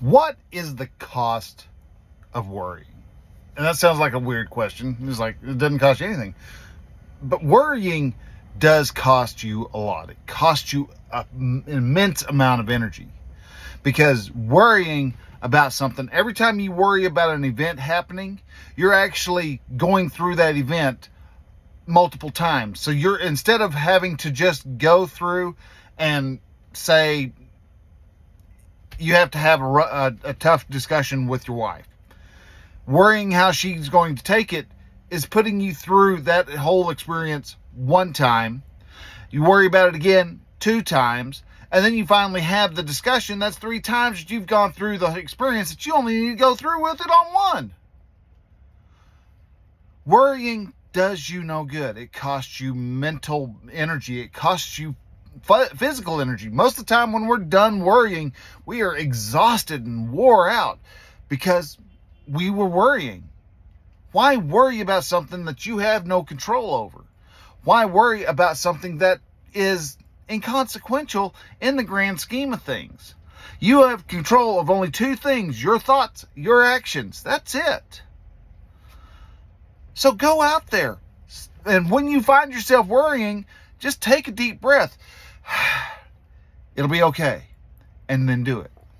What is the cost of worrying? And that sounds like a weird question. It's like it doesn't cost you anything. But worrying does cost you a lot. It costs you an immense amount of energy. Because worrying about something, every time you worry about an event happening, you're actually going through that event multiple times. So you're instead of having to just go through and say you have to have a, a, a, tough discussion with your wife. Worrying how she's going to take it is putting you through that whole experience one time. You worry about it again two times, and then you finally have the discussion. That's three times that you've gone through the experience that you only need to go through with it on one. Worrying does you no good. It costs you mental energy. It costs you physical energy. Most of the time, when we're done worrying, we are exhausted and wore out because we were worrying. Why worry about something that you have no control over? Why worry about something that is inconsequential in the grand scheme of things? You have control of only two things your thoughts, your actions. That's it. So go out there. And when you find yourself worrying, just take a deep breath. It'll be okay. And then do it.